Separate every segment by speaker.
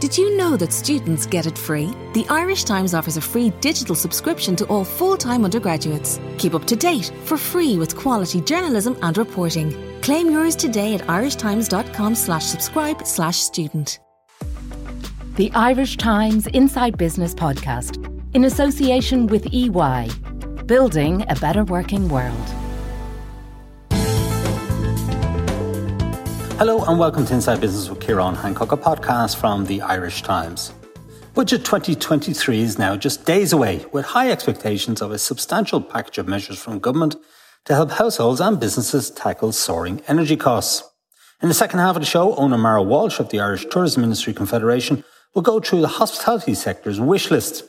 Speaker 1: Did you know that students get it free? The Irish Times offers a free digital subscription to all full time undergraduates. Keep up to date for free with quality journalism and reporting. Claim yours today at irishtimes.com slash subscribe slash student.
Speaker 2: The Irish Times Inside Business Podcast, in association with EY, building a better working world.
Speaker 3: Hello and welcome to Inside Business with Ciarán Hancock, a podcast from the Irish Times. Budget 2023 is now just days away, with high expectations of a substantial package of measures from government to help households and businesses tackle soaring energy costs. In the second half of the show, Eoghan O'Mara Walsh of the Irish Tourism Industry Confederation will go through the hospitality sector's wish list.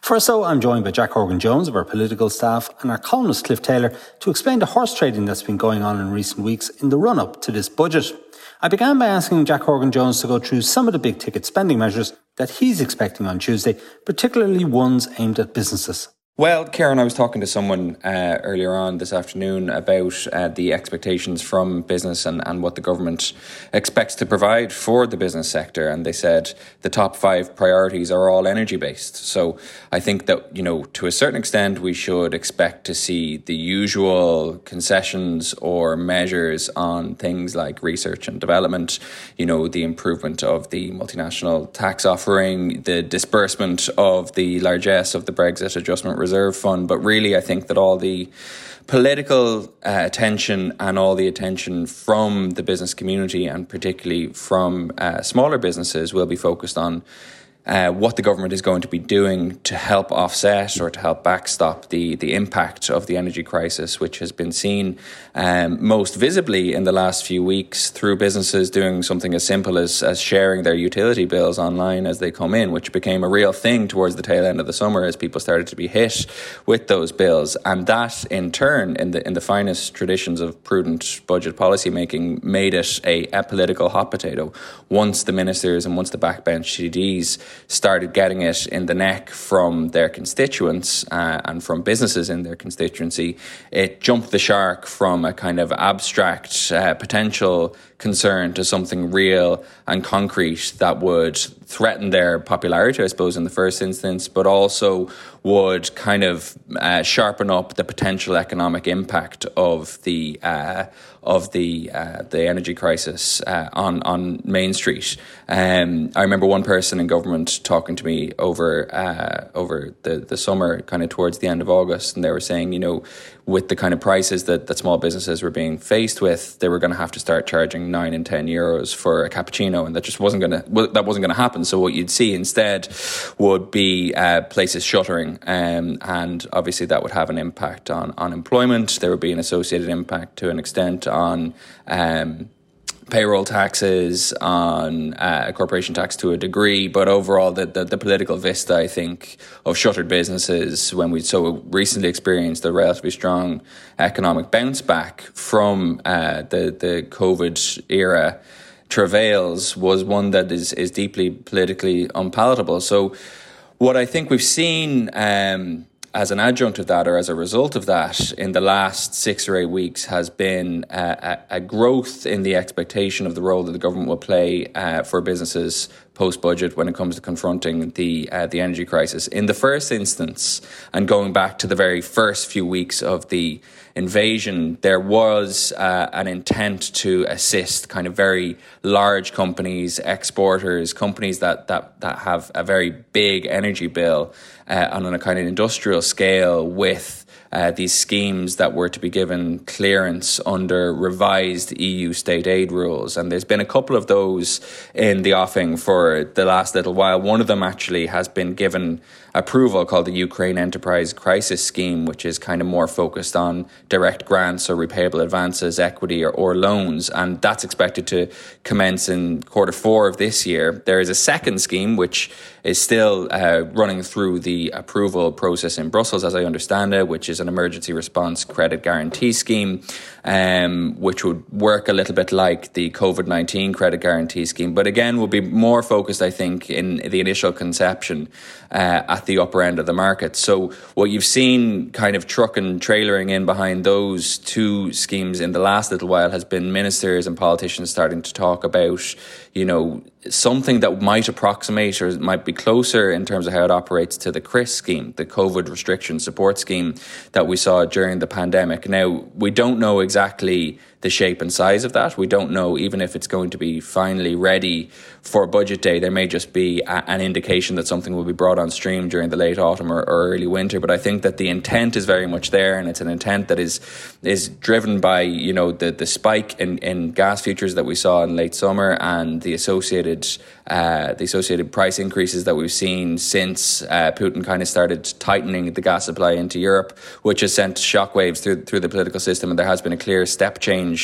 Speaker 3: For so, I'm joined by Jack Horgan Jones of our political staff and our columnist Cliff Taylor to explain the horse trading that's been going on in recent weeks in the run up to this budget. I began by asking Jack Horgan Jones to go through some of the big ticket spending measures that he's expecting on Tuesday, particularly ones aimed at businesses.
Speaker 4: Well, Karen, I was talking to someone uh, earlier on this afternoon about uh, the expectations from business and, and what the government expects to provide for the business sector. And they said the top five priorities are all energy based. So I think that, you know, to a certain extent, we should expect to see the usual concessions or measures on things like research and development, you know, the improvement of the multinational tax offering, the disbursement of the largesse of the Brexit adjustment Reserve Fund. But really, I think that all the political uh, attention and all the attention from the business community and particularly from uh, smaller businesses will be focused on uh, what the government is going to be doing to help offset or to help backstop the, the impact of the energy crisis, which has been seen um, most visibly in the last few weeks through businesses doing something as simple as, as sharing their utility bills online as they come in, which became a real thing towards the tail end of the summer as people started to be hit with those bills. And that, in turn, in the, in the finest traditions of prudent budget policy making, made it a, a political hot potato. Once the ministers and once the backbench TDs started getting it in the neck from their constituents uh, and from businesses in their constituency, it jumped the shark from a kind of abstract uh, potential concern to something real and concrete that would threaten their popularity, I suppose, in the first instance, but also would kind of uh, sharpen up the potential economic impact of the uh, of the uh, the energy crisis uh, on on Main Street. Um, I remember one person in government talking to me over uh, over the the summer, kind of towards the end of August, and they were saying, you know, with the kind of prices that, that small businesses were being faced with, they were going to have to start charging nine and ten euros for a cappuccino, and that just wasn't going to that wasn't going to happen. So what you'd see instead would be uh, places shuttering, um, and obviously that would have an impact on on employment. There would be an associated impact to an extent on um, payroll taxes, on uh, corporation tax to a degree, but overall, the, the, the, political vista, I think, of shuttered businesses when we so recently experienced a relatively strong economic bounce back from uh, the, the COVID era travails was one that is, is deeply politically unpalatable. So, what I think we've seen. Um, as an adjunct of that or as a result of that in the last six or eight weeks has been a, a growth in the expectation of the role that the government will play uh, for businesses post budget when it comes to confronting the uh, the energy crisis. In the first instance, and going back to the very first few weeks of the invasion, there was uh, an intent to assist kind of very large companies, exporters, companies that that that have a very big energy bill uh, on a kind of industrial scale with uh, these schemes that were to be given clearance under revised EU state aid rules. And there's been a couple of those in the offing for the last little while. One of them actually has been given approval called the Ukraine Enterprise Crisis Scheme, which is kind of more focused on direct grants or repayable advances, equity, or, or loans. And that's expected to commence in quarter four of this year. There is a second scheme, which is still uh, running through the approval process in Brussels, as I understand it, which is is an emergency response credit guarantee scheme, um, which would work a little bit like the COVID 19 credit guarantee scheme, but again, will be more focused, I think, in the initial conception uh, at the upper end of the market. So, what you've seen kind of trucking, trailering in behind those two schemes in the last little while has been ministers and politicians starting to talk about, you know, something that might approximate or might be closer in terms of how it operates to the CRIS scheme, the COVID restriction support scheme that we saw during the pandemic. Now, we don't know exactly exactly the shape and size of that. We don't know even if it's going to be finally ready for budget day. There may just be a, an indication that something will be brought on stream during the late autumn or, or, early winter. But I think that the intent is very much there, and it's an intent that is is driven by you know the the spike in, in gas futures that we saw in late summer and the associated uh, the associated price increases that we've seen since uh, Putin kind of started tightening the gas supply into Europe, which has sent shockwaves through through the political system, and there has been a clear step change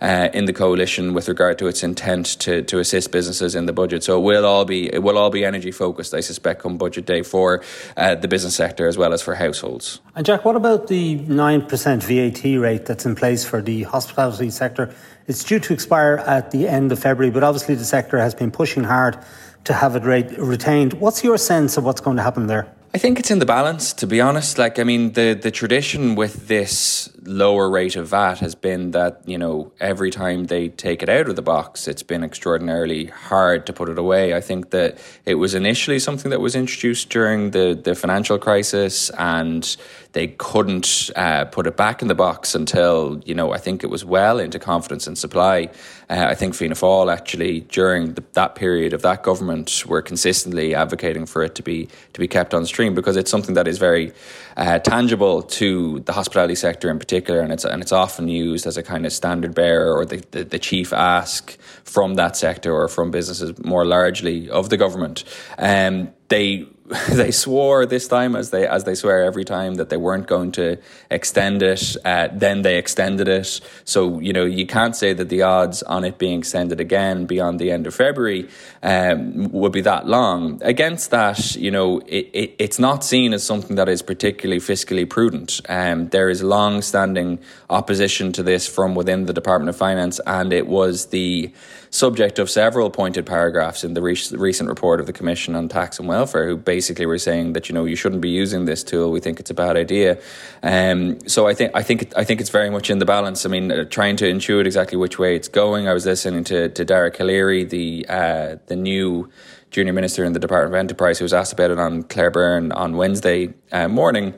Speaker 4: uh, in the coalition with regard to its intent to to assist businesses in the budget. So it will all be it will all be energy focused, I suspect, come budget day for uh, the business sector as well as for households.
Speaker 3: And Jack, what about the nine percent VAT rate that's in place for the hospitality sector? It's due to expire at the end of February, but obviously the sector has been pushing hard to have it retained. What's your sense of what's going to happen there?
Speaker 4: I think it's in the balance, to be honest. Like, I mean, the, the tradition with this lower rate of VAT has been that, you know, every time they take it out of the box, it's been extraordinarily hard to put it away. I think that it was initially something that was introduced during the, the financial crisis and they couldn't uh, put it back in the box until, you know, I think it was well into confidence and supply. Uh, I think Fianna Fáil actually, during the, that period of that government, were consistently advocating for it to be to be kept on stream because it's something that is very uh, tangible to the hospitality sector in particular, and it's and it's often used as a kind of standard bearer or the, the, the chief ask from that sector or from businesses more largely of the government. Um, they they swore this time, as they as they swear every time, that they weren't going to extend it. Uh, then they extended it. So you know you can't say that the odds on it being extended again beyond the end of February um, would be that long. Against that, you know, it, it, it's not seen as something that is particularly fiscally prudent. Um, there is long-standing opposition to this from within the Department of Finance, and it was the subject of several pointed paragraphs in the re- recent report of the Commission on Tax and Welfare, who basically were saying that you know you shouldn't be using this tool. We think it's a bad idea. Um, so I think I think I think it's very much in the balance. I mean, uh, trying to intuit exactly which way it's going. I was listening to to Dara Calleary, the uh, the new junior minister in the Department of Enterprise, who was asked about it on Claire Byrne on Wednesday uh, morning.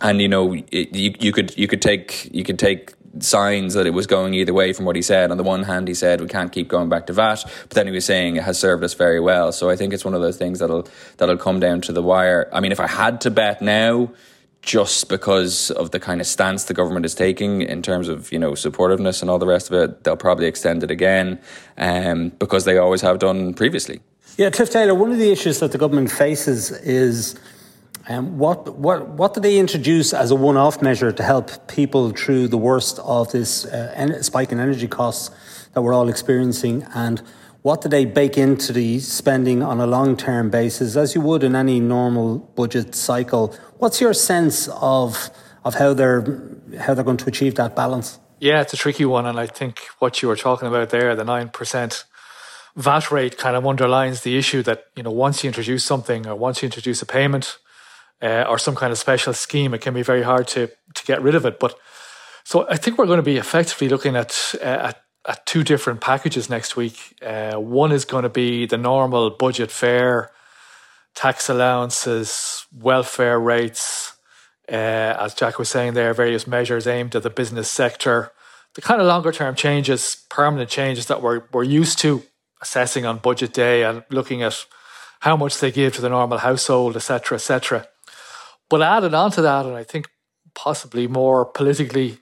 Speaker 4: And you know, it, you you could you could take you could take signs that it was going either way from what he said. On the one hand, he said we can't keep going back to VAT, but then he was saying it has served us very well. So I think it's one of those things that'll that'll come down to the wire. I mean, if I had to bet now, just because of the kind of stance the government is taking in terms of you know supportiveness and all the rest of it, they'll probably extend it again, um, because they always have done previously.
Speaker 3: Yeah, Cliff Taylor. One of the issues that the government faces is um, what, what, what did they introduce as a one off measure to help people through the worst of this uh, spike in energy costs that we're all experiencing? And what do they bake into the spending on a long term basis, as you would in any normal budget cycle? What's your sense of, of how, they're, how they're going to achieve that balance?
Speaker 5: Yeah, it's a tricky one. And I think what you were talking about there, the 9%. VAT rate kind of underlines the issue that you know once you introduce something or once you introduce a payment, uh, or some kind of special scheme, it can be very hard to to get rid of it. But so I think we're going to be effectively looking at uh, at, at two different packages next week. Uh, one is going to be the normal budget fare, tax allowances, welfare rates. Uh, as Jack was saying, there various measures aimed at the business sector. The kind of longer term changes, permanent changes that we're we're used to assessing on budget day and looking at how much they give to the normal household, etc., etc. But added on to that, and I think possibly more politically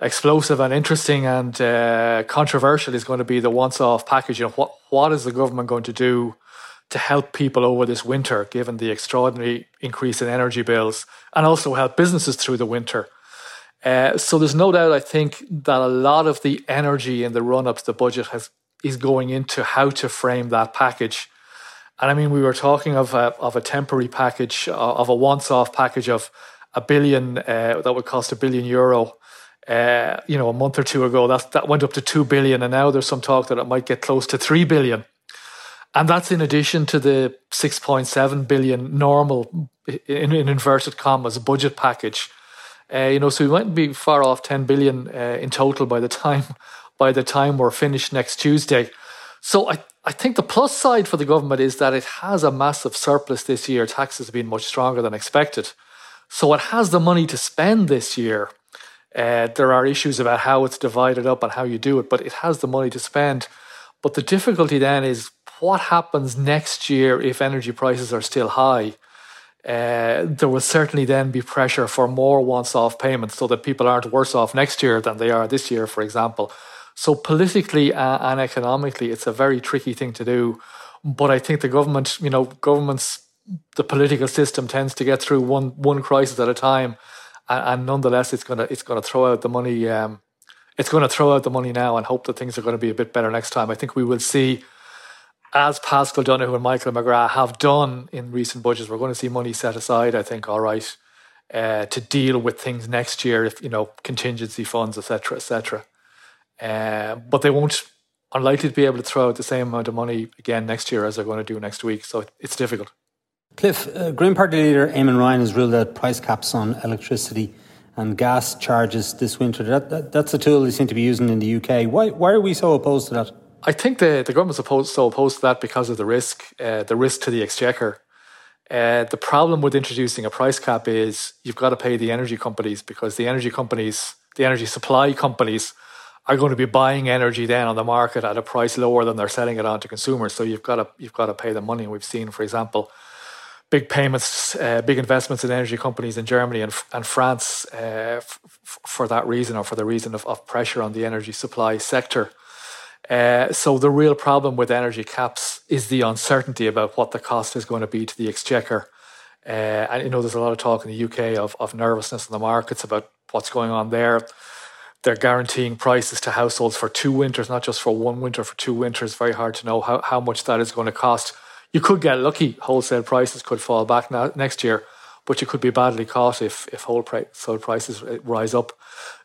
Speaker 5: explosive and interesting and uh, controversial is going to be the once-off package. You know, what what is the government going to do to help people over this winter, given the extraordinary increase in energy bills, and also help businesses through the winter? Uh, so there's no doubt. I think that a lot of the energy in the run-up to the budget has is going into how to frame that package and I mean, we were talking of a, of a temporary package, uh, of a once off package of a billion uh, that would cost a billion euro. Uh, you know, a month or two ago, that that went up to two billion, and now there's some talk that it might get close to three billion. And that's in addition to the 6.7 billion normal, in, in inverted commas, budget package. Uh, you know, so we mightn't be far off 10 billion uh, in total by the time by the time we're finished next Tuesday. So I, I think the plus side for the government is that it has a massive surplus this year. Taxes have been much stronger than expected. So it has the money to spend this year. Uh, there are issues about how it's divided up and how you do it, but it has the money to spend. But the difficulty then is what happens next year if energy prices are still high? Uh, there will certainly then be pressure for more once off payments so that people aren't worse off next year than they are this year, for example. So, politically uh, and economically, it's a very tricky thing to do. But I think the government, you know, governments, the political system tends to get through one one crisis at a time, and, and nonetheless, it's gonna it's gonna throw out the money. Um, it's going to throw out the money now and hope that things are going to be a bit better next time. I think we will see as Paschal Donohoe and Michael McGrath have done in recent budgets, we're going to see money set aside, I think, all right, uh, to deal with things next year, if, you know, contingency funds, etc., etc. Uh, but they won't, unlikely to be able to throw out the same amount of money again next year as they're going to do next week. So it's difficult.
Speaker 3: Cliff, uh, Green Party leader Eamon Ryan has ruled out price caps on electricity and gas charges this winter. That, that, that's a tool they seem to be using in the UK. Why, why are we so opposed to that?
Speaker 5: I think the, the government's opposed, so opposed to that because of the risk, uh, the risk to the exchequer. Uh, the problem with introducing a price cap is you've got to pay the energy companies because the energy companies, the energy supply companies, are going to be buying energy then on the market at a price lower than they're selling it on to consumers. So you've got to you've got to pay them money. We've seen, for example, big payments, uh, big investments in energy companies in Germany and and France uh, f- for that reason, or for the reason of, of pressure on the energy supply sector. Uh, so the real problem with energy caps is the uncertainty about what the cost is going to be to the exchequer. Uh, and you know, there's a lot of talk in the UK of, of nervousness in the markets about what's going on there. They're guaranteeing prices to households for two winters, not just for one winter, for two winters. Very hard to know how, how much that is going to cost. You could get lucky; wholesale prices could fall back now, next year, but you could be badly caught if if wholesale prices uh, rise up.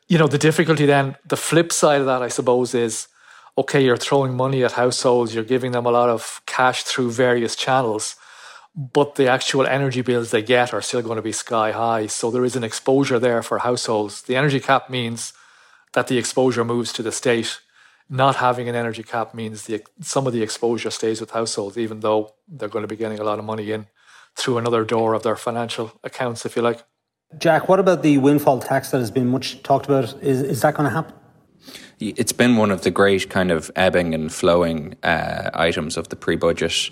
Speaker 5: You know, the difficulty then, the flip side of that, I suppose, is okay, you're throwing money at households, you're giving them a lot of cash through various channels, but the actual energy bills they get are still going to be sky high. So there is an exposure there for households. The energy cap means that the exposure moves to the state. Not having an energy cap means the, some of the exposure stays with households, even though they're going to be getting a lot of money in through another door of their financial accounts, if you like.
Speaker 3: Jack, what about the windfall tax that has been much talked about? Is, is that going to happen?
Speaker 4: it's been one of the great kind of ebbing and flowing uh, items of the pre-budget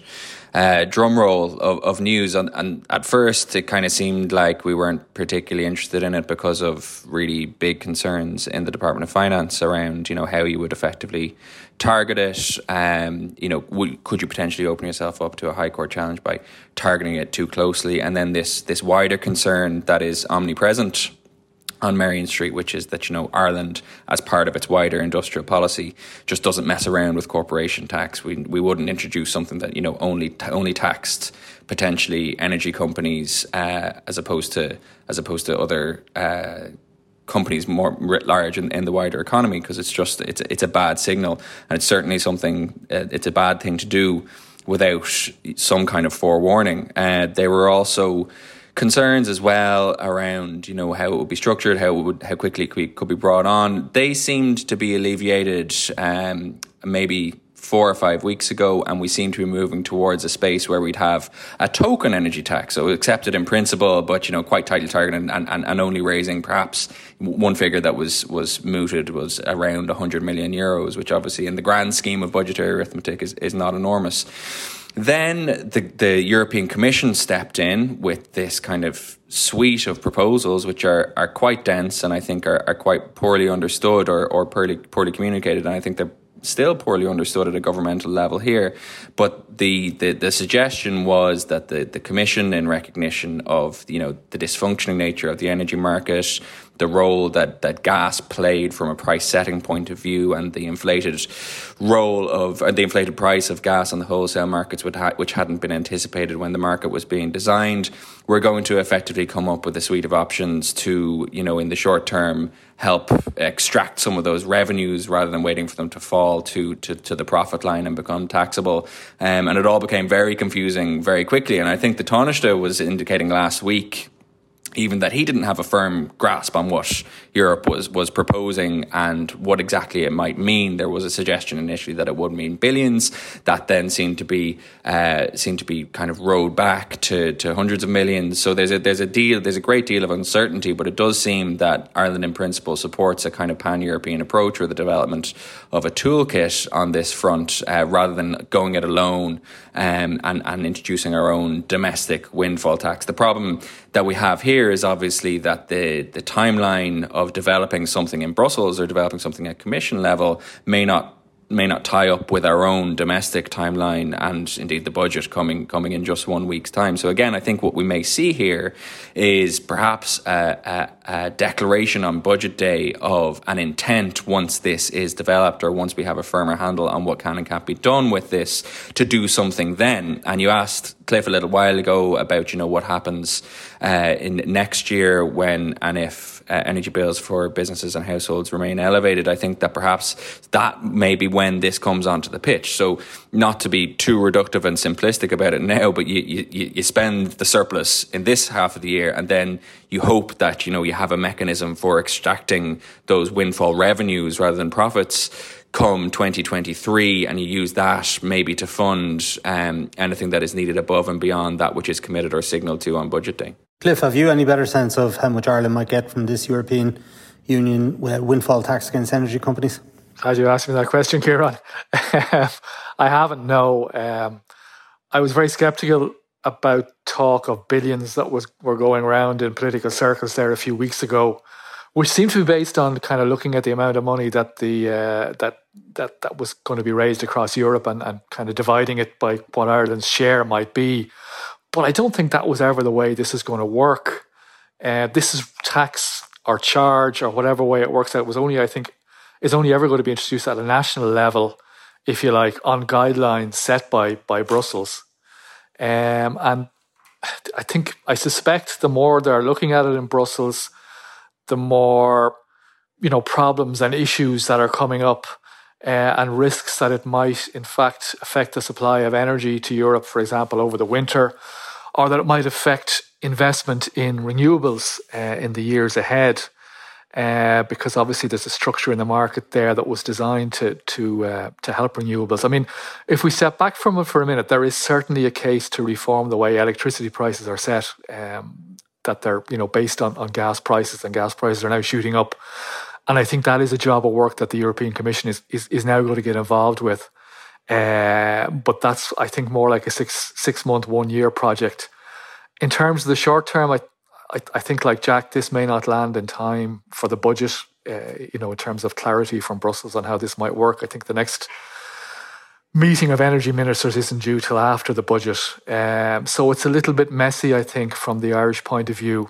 Speaker 4: uh, drum roll of, of news. And, and, at first, it kind of seemed like we weren't particularly interested in it because of really big concerns in the Department of Finance around, you know, how you would effectively target it. Um, you know, would, could you potentially open yourself up to a High Court challenge by targeting it too closely? And then this this wider concern that is omnipresent on Merrion Street, which is that you know Ireland, as part of its wider industrial policy, just doesn't mess around with corporation tax. We we wouldn't introduce something that you know only only taxed potentially energy companies uh, as opposed to as opposed to other. Uh, companies more writ large in, in the wider economy because it's just it's it's a bad signal and it's certainly something uh, it's a bad thing to do without some kind of forewarning. Uh, they were also concerns as well around you know how it would be structured, how would how quickly it could be, brought on. They seemed to be alleviated um, maybe four or five weeks ago, and we seem to be moving towards a space where we'd have a token energy tax, so accepted in principle, but you know quite tightly targeted and, and, and only raising perhaps one figure that was was mooted was around 100 million euros, which obviously in the grand scheme of budgetary arithmetic is, is not enormous. Then the, the European Commission stepped in with this kind of suite of proposals, which are, are quite dense and I think are, are quite poorly understood or, or poorly, poorly communicated. And I think they're still poorly understood at a governmental level here. But the, the, the, suggestion was that the, the Commission, in recognition of you know the dysfunctioning nature of the energy market, the role that, that gas played from a price setting point of view and the inflated role of the inflated price of gas on the wholesale markets, which hadn't been anticipated when the market was being designed. We're going to effectively come up with a suite of options to, you know, in the short term, help extract some of those revenues rather than waiting for them to fall to to, to the profit line and become taxable. Um, and it all became very confusing very quickly. And I think the Taoiseach was indicating last week even that he didn't have a firm grasp on what Europe was was proposing and what exactly it might mean. There was a suggestion initially that it would mean billions. That then seemed to be uh, seemed to be kind of rowed back to, to hundreds of millions. So there's a there's a deal there's a great deal of uncertainty, but it does seem that Ireland in principle supports a kind of pan European approach or the development of a toolkit on this front uh, rather than going it alone um, and and introducing our own domestic windfall tax. The problem that we have here is obviously that the, the timeline of developing something in Brussels or developing something at Commission level may not may not tie up with our own domestic timeline and indeed the budget coming coming in just one week's time. So again, I think what we may see here is perhaps a, a, a, declaration on budget day of an intent once this is developed or once we have a firmer handle on what can and can't be done with this to do something then. And you asked Cliff a little while ago about you know what happens uh, in next year when and if uh, energy bills for businesses and households remain elevated. I think that perhaps that may be when this comes onto the pitch. So not to be too reductive and simplistic about it now, but you, you, you spend the surplus in this half of the year and then you hope that you know you have a mechanism for extracting those windfall revenues rather than profits come 2023 and you use that maybe to fund um, anything that is needed above and beyond that which is committed or signalled to on budget day.
Speaker 3: Cliff, have you any better sense of how much Ireland might get from this European Union uh, windfall tax against energy companies?
Speaker 5: Glad you asked me that question, Ciarán. I haven't, no. Um, I was very sceptical about talk of billions that was were going around in political circles there a few weeks ago which seemed to be based on kind of looking at the amount of money that the uh, that that that was going to be raised across Europe and, and kind of dividing it by what Ireland's share might be. But I don't think that was ever the way this is going to work. Uh, this is tax or charge or whatever way it works out was only I think is only ever going to be introduced at a national level, if you like, on guidelines set by by Brussels. Um, and I think I suspect the more they're looking at it in Brussels the more you know problems and issues that are coming up uh, and risks that it might in fact affect the supply of energy to Europe, for example, over the winter, or that it might affect investment in renewables uh, in the years ahead. Uh, because obviously there's a structure in the market there that was designed to to uh, to help renewables. I mean, if we step back from it for a minute, there is certainly a case to reform the way electricity prices are set. Um, that they're you know based on, on gas prices and gas prices are now shooting up and I think that is a job of work that the European Commission is is, is now going to get involved with uh, but that's I think more like a six six month one year project in terms of the short term I, I, I think like Jack this may not land in time for the budget uh, you know in terms of clarity from Brussels on how this might work I think the next meeting of energy ministers isn't due till after the budget. Um, so it's a little bit messy, I think, from the Irish point of view.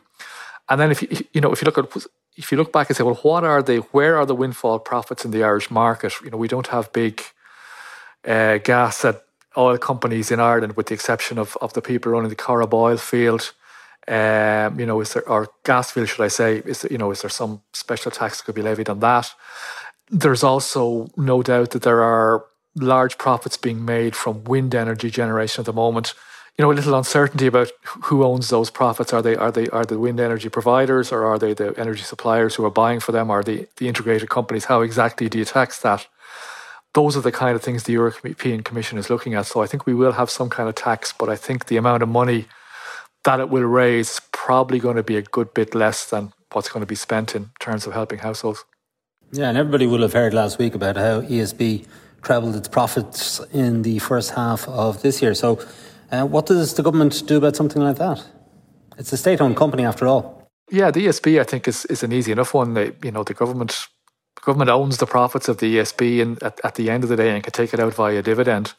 Speaker 5: And then if you, you know if you look at if you look back and say, well, what are they? Where are the windfall profits in the Irish market? You know, we don't have big uh, gas at oil companies in Ireland, with the exception of, of the people running the Corrib oil field. Um, you know, is there or gas field, should I say? Is there, you know, is there some special tax that could be levied on that? There's also no doubt that there are large profits being made from wind energy generation at the moment. You know, a little uncertainty about who owns those profits. Are they are they are the wind energy providers or are they the energy suppliers who are buying for them? Are the the integrated companies? How exactly do you tax that? Those are the kind of things the European Commission is looking at. So I think we will have some kind of tax, but I think the amount of money that it will raise is probably going to be a good bit less than what's going to be spent in terms of helping households.
Speaker 3: Yeah, and everybody will have heard last week about how ESB trebled its profits in the first half of this year. So, uh, what does the government do about something like that? It's a state-owned company, after all.
Speaker 5: Yeah, the ESB I think is, is an easy enough one. They, you know, the government government owns the profits of the ESB, and at, at the end of the day, and can take it out via dividend.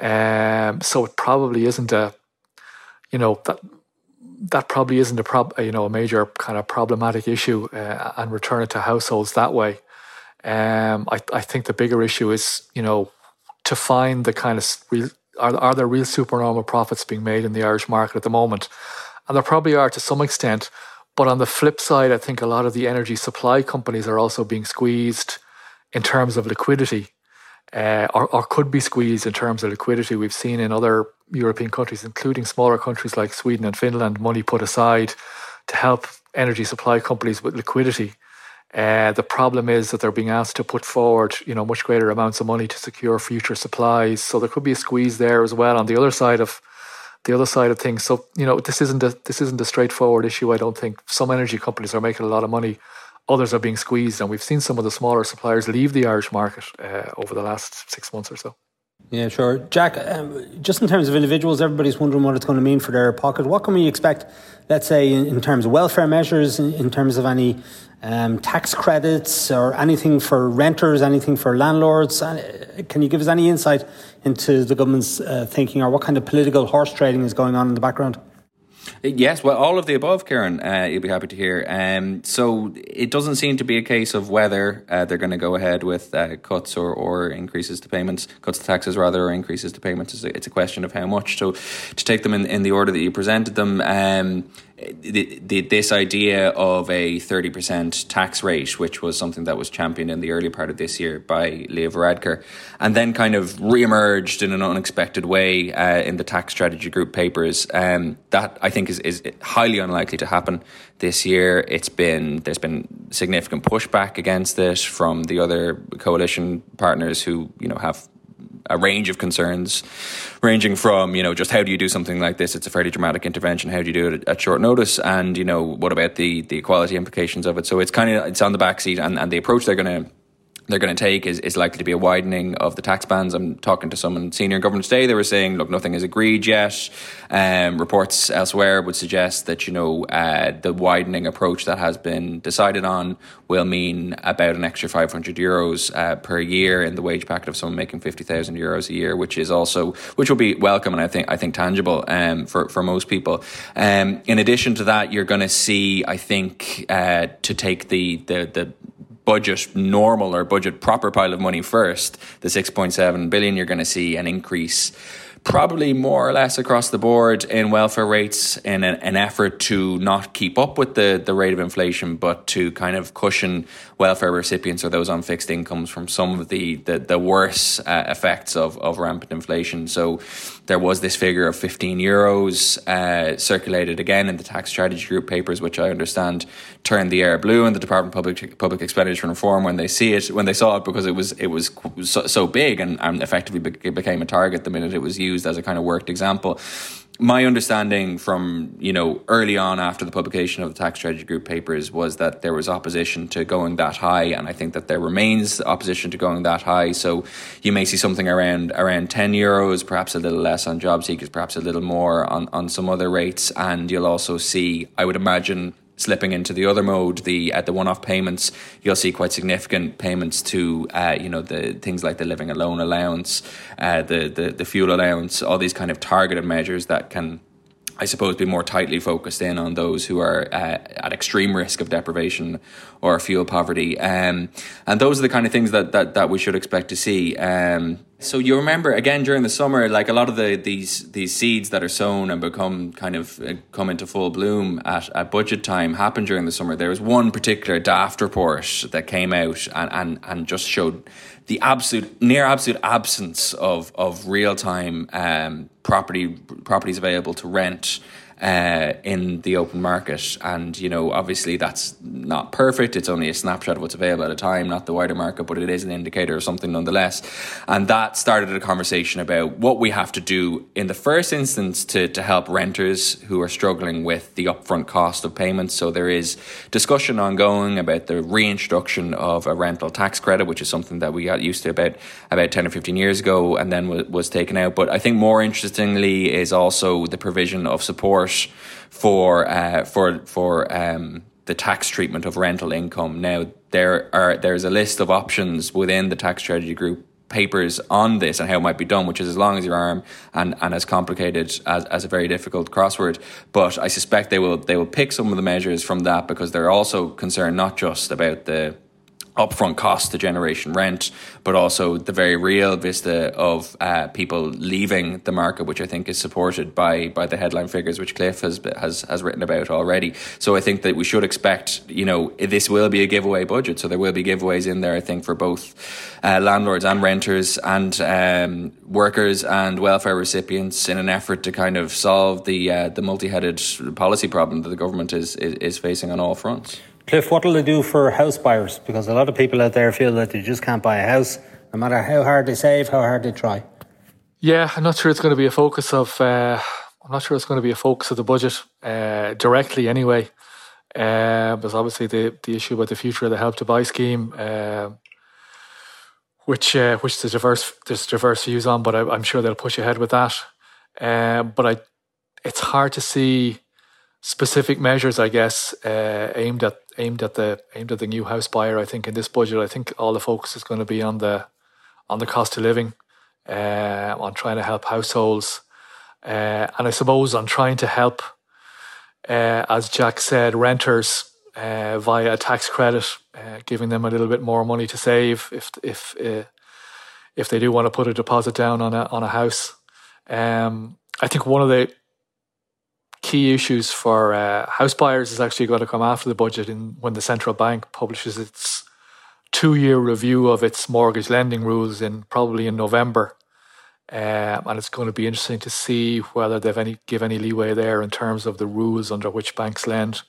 Speaker 5: Um, so it probably isn't a, you know, that that probably isn't a prob, you know, a major kind of problematic issue, uh, and return it to households that way. Um, I, I think the bigger issue is, you know, to find the kind of real, are, are there real supernormal profits being made in the Irish market at the moment? And there probably are to some extent. But on the flip side, I think a lot of the energy supply companies are also being squeezed in terms of liquidity, uh, or, or could be squeezed in terms of liquidity. We've seen in other European countries, including smaller countries like Sweden and Finland, money put aside to help energy supply companies with liquidity. Uh, the problem is that they're being asked to put forward, you know, much greater amounts of money to secure future supplies. So there could be a squeeze there as well on the other side of the other side of things. So you know, this isn't a this isn't a straightforward issue. I don't think some energy companies are making a lot of money. Others are being squeezed, and we've seen some of the smaller suppliers leave the Irish market uh, over the last six months or so.
Speaker 3: Yeah, sure. Jack, um, just in terms of individuals, everybody's wondering what it's going to mean for their pocket. What can we expect, let's say, in, in terms of welfare measures, in, in terms of any um, tax credits or anything for renters, anything for landlords? Uh, can you give us any insight into the government's uh, thinking or what kind of political horse trading is going on in the background?
Speaker 4: Yes, well, all of the above, Karen. uh, you'll be happy to hear. Um, so it doesn't seem to be a case of whether uh, they're going to go ahead with uh, cuts or, or increases to payments, cuts to taxes rather, or increases to payments. It's a, it's a question of how much. So to take them in, in the order that you presented them, um, the, the, this idea of a 30% tax rate, which was something that was championed in the early part of this year by Leo Varadkar, and then kind of re-emerged in an unexpected way uh, in the tax strategy group papers. Um, that I think is, is highly unlikely to happen this year. It's been there's been significant pushback against this from the other coalition partners who you know have a range of concerns, ranging from you know just how do you do something like this? It's a fairly dramatic intervention. How do you do it at short notice? And you know what about the the equality implications of it? So it's kind of it's on the back seat, and, and the approach they're going to they're going to take is, is likely to be a widening of the tax bands. I'm talking to someone senior in government today. They were saying, look, nothing is agreed yet. Um, reports elsewhere would suggest that, you know, uh, the widening approach that has been decided on will mean about an extra 500 euros uh, per year in the wage packet of someone making 50,000 euros a year, which is also, which will be welcome and I think, I think tangible um, for, for most people. Um, in addition to that, you're going to see, I think, uh, to take the, the, the budget normal or budget proper pile of money first, the 6.7 billion, you're going to see an increase probably more or less across the board in welfare rates in an, an, effort to not keep up with the, the rate of inflation, but to kind of cushion welfare recipients or those on fixed incomes from some of the, the, the worse uh, effects of, of rampant inflation. So there was this figure of 15 euros uh, circulated again in the tax strategy group papers, which I understand turned the air blue in the Department of Public, Public Expenditure Reform when they see it, when they saw it, because it was, it was so, so big and, and effectively became a target the minute it was used as a kind of worked example my understanding from you know early on after the publication of the tax strategy group papers was that there was opposition to going that high and i think that there remains opposition to going that high. So you may see something around around 10 euros perhaps a little less on job seekers perhaps a little more on on some other rates. And you'll also see i would imagine slipping into the other mode, the at the one-off payments, you'll see quite significant payments to uh, you know the things like the living alone allowance, uh, the, the the fuel allowance, all these kind of targeted measures that can. I suppose be more tightly focused in on those who are uh, at extreme risk of deprivation or fuel poverty, um, and those are the kind of things that, that, that we should expect to see. Um, so you remember again during the summer, like a lot of the these these seeds that are sown and become kind of uh, come into full bloom at, at budget time happen during the summer. There was one particular daft report that came out and, and, and just showed the absolute near absolute absence of of real time um, property properties available to rent uh, in the open market. And, you know, obviously that's not perfect. It's only a snapshot of what's available at a time, not the wider market, but it is an indicator of something nonetheless. And that started a conversation about what we have to do in the first instance to, to help renters who are struggling with the upfront cost of payments. So there is discussion ongoing about the reintroduction of a rental tax credit, which is something that we got used to about, about 10 or 15 years ago and then was, was taken out. But I think more interestingly is also the provision of support for uh, for for um, the tax treatment of rental income. Now there are there's a list of options within the tax strategy group papers on this and how it might be done, which is as long as your arm and, and as complicated as, as a very difficult crossword. But I suspect they will they will pick some of the measures from that because they're also concerned not just about the upfront cost to generation rent, but also the very real vista of uh, people leaving the market, which I think is supported by by the headline figures which Cliff has has has written about already. So I think that we should expect, you know, this will be a giveaway budget, so there will be giveaways in there. I think for both uh, landlords and renters and um, workers and welfare recipients in an effort to kind of solve the uh, the multi-headed policy problem that the government is, is is facing on all fronts.
Speaker 3: Cliff, what will they do for house buyers? Because a lot of people out there feel that they just can't buy a house, no matter how hard they save, how hard they try.
Speaker 5: Yeah, I'm not sure it's going to be a focus of. Uh, I'm not sure it's going to be a focus of the budget uh, directly, anyway. Uh, there's obviously the the issue about the future of the Help to Buy scheme, uh, which uh, which there's diverse there's diverse views on, but I, am sure they'll push ahead with that. Uh, but I, it's hard to see specific measures, I guess, uh, aimed at aimed at the aimed at the new house buyer. I think in this budget, I think all the focus is going to be on the on the cost of living, uh, on trying to help households, uh, and I suppose on trying to help, uh, as Jack said, renters uh, via a tax credit, uh, giving them a little bit more money to save if if if they do want to put a deposit down on a on a house. Um, I think one of the key issues for uh, house buyers is actually going to come after the budget in, when the central bank publishes its two year review of its mortgage lending rules in probably in November. Um, and it's going to be interesting to see whether they've any give any leeway there in terms of the rules under which banks lend.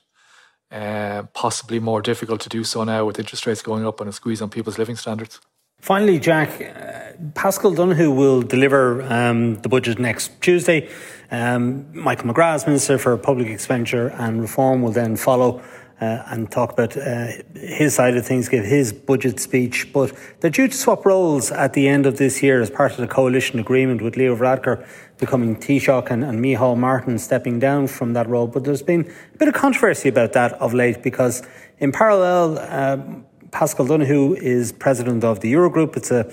Speaker 5: Uh, possibly more difficult to do so now with interest rates going up and a squeeze on people's living standards.
Speaker 3: Finally, Jack, uh, Paschal Donohoe will deliver um, the budget next Tuesday. Um, Michael McGrath, Minister for Public Expenditure and Reform, will then follow uh, and talk about uh, his side of things, give his budget speech. But they're due to swap roles at the end of this year as part of the coalition agreement with Leo Varadkar becoming Taoiseach and, and Micheál Martin stepping down from that role. But there's been a bit of controversy about that of late because in parallel, um, Paschal Donohoe is president of the Eurogroup. It's a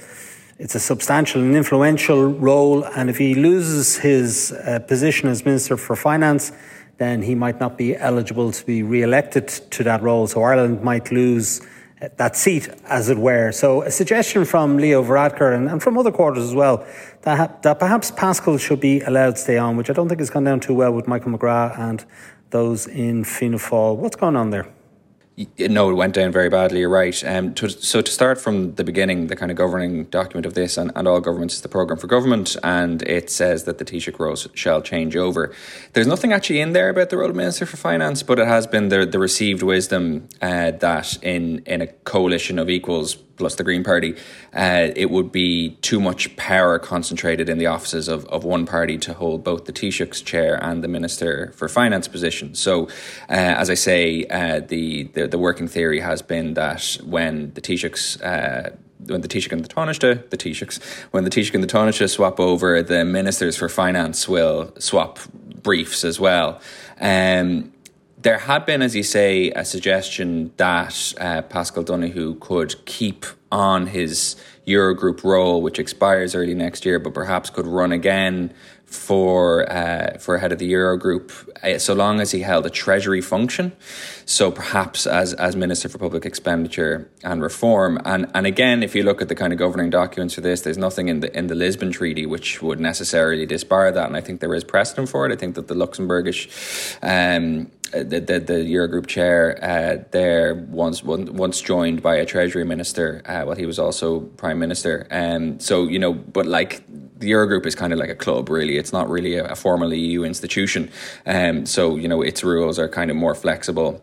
Speaker 3: it's a substantial and influential role, and if he loses his uh, position as Minister for Finance, then he might not be eligible to be re-elected to that role. So Ireland might lose uh, that seat, as it were. So a suggestion from Leo Varadkar and, and from other quarters as well that, that perhaps Paschal should be allowed to stay on, which I don't think has gone down too well with Michael McGrath and those in Fianna Fáil. What's going on there?
Speaker 4: No, it went down very badly. You're right. Um, to, so to start from the beginning, the kind of governing document of this and, and all governments is the program for government, and it says that the Taoiseach role shall change over. There's nothing actually in there about the role of Minister for Finance, but it has been the, the received wisdom uh, that in in a coalition of equals plus the Green Party, uh, it would be too much power concentrated in the offices of, of one party to hold both the Taoiseach's chair and the Minister for Finance position. So, uh, as I say, uh, the, the, the working theory has been that when the Taoiseach's uh, when the Taoiseach and the Taoiseach, the Taoiseachs, when the Taoiseach and the Taoiseach swap over, the ministers for finance will swap briefs as well. Um, there had been, as you say, a suggestion that uh, Paschal Donohoe could keep on his Eurogroup role, which expires early next year, but perhaps could run again for uh, for head of the Eurogroup, uh, so long as he held a treasury function. So perhaps as as Minister for Public Expenditure and Reform. And and again, if you look at the kind of governing documents for this, there's nothing in the in the Lisbon Treaty which would necessarily disbar that. And I think there is precedent for it. I think that the Luxembourgish um, the, the, the Eurogroup chair uh, there once once joined by a Treasury minister uh, while he was also Prime Minister. Um, so you know, but like the Eurogroup is kind of like a club, really. It's not really a, a formal EU institution. Um, so you know, its rules are kind of more flexible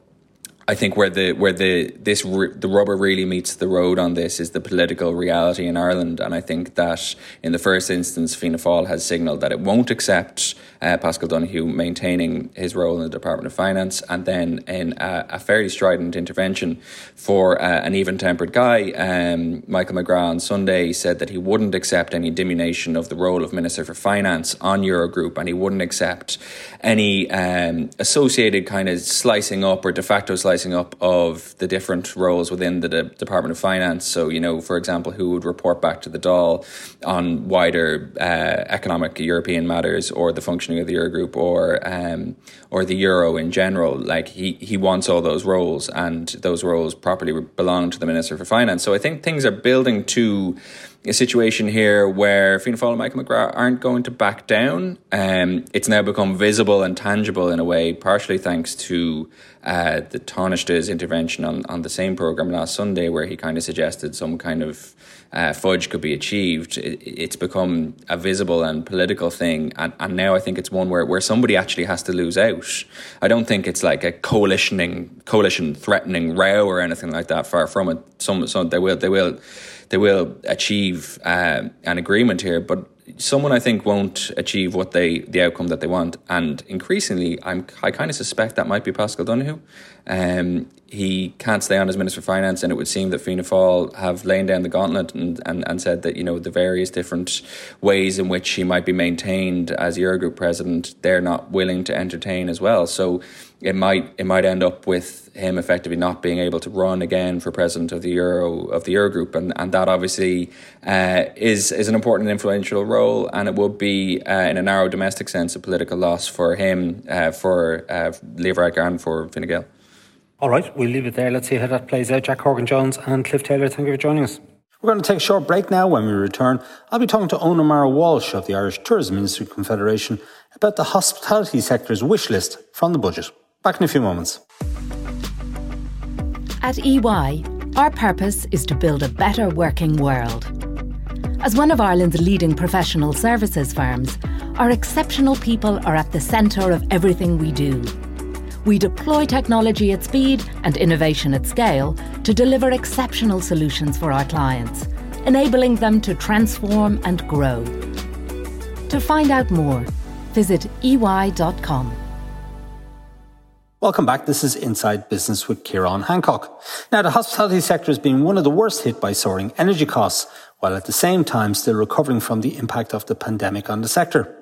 Speaker 4: I think where the where the this the rubber really meets the road on this is the political reality in Ireland, and I think that in the first instance, Fianna Fáil has signalled that it won't accept uh, Paschal Donohoe maintaining his role in the Department of Finance, and then in a, a fairly strident intervention for uh, an even-tempered guy, um, Michael McGrath on Sunday said that he wouldn't accept any diminution of the role of Minister for Finance on Eurogroup, and he wouldn't accept any um, associated kind of slicing up or de facto slicing up of the different roles within the De- Department of Finance. So, you know, for example, who would report back to the Dáil on wider uh, economic European matters or the functioning of the Eurogroup or um, or the euro in general. Like he he wants all those roles, and those roles properly belong to the Minister for Finance. So I think things are building to a situation here where Fianna Fáil and Michael McGrath aren't going to back down. Um, it's now become visible and tangible in a way, partially thanks to uh, the Taoiseach's intervention on, on the same programme last Sunday, where he kind of suggested some kind of uh, fudge could be achieved. It, it's become a visible and political thing, and, and now I think it's one where, where somebody actually has to lose out. I don't think it's like a coalitioning, coalition threatening row or anything like that. Far from it. Some, some they will, they will they will achieve uh, an agreement here, but someone I think won't achieve what they the outcome that they want, and increasingly, I'm I kind of suspect that might be Paschal Donohoe. Um, he can't stay on as Minister for Finance, and it would seem that Fianna Fáil have lain down the gauntlet and, and, and said that you know the various different ways in which he might be maintained as Eurogroup president, they're not willing to entertain as well. So it might it might end up with him effectively not being able to run again for president of the Euro of the Eurogroup, and and that obviously uh, is is an important and influential role, and it would be uh, in a narrow domestic sense a political loss for him, uh, for uh, Leverage and for Fine Gael.
Speaker 3: All right, we'll leave it there. Let's see how that plays out. Jack Horgan Jones and Cliff Taylor, thank you for joining us. We're going to take a short break now. When we return, I'll be talking to Eoghan O'Mara Walsh of the Irish Tourism Industry Confederation about the hospitality sector's wish list from the budget. Back in a few moments.
Speaker 2: At EY, our purpose is to build a better working world. As one of Ireland's leading professional services firms, our exceptional people are at the centre of everything we do we deploy technology at speed and innovation at scale to deliver exceptional solutions for our clients, enabling them to transform and grow. To find out more, visit ey.com.
Speaker 3: Welcome back. This is Inside Business with Ciarán Hancock. Now, the hospitality sector has been one of the worst hit by soaring energy costs, while at the same time still recovering from the impact of the pandemic on the sector.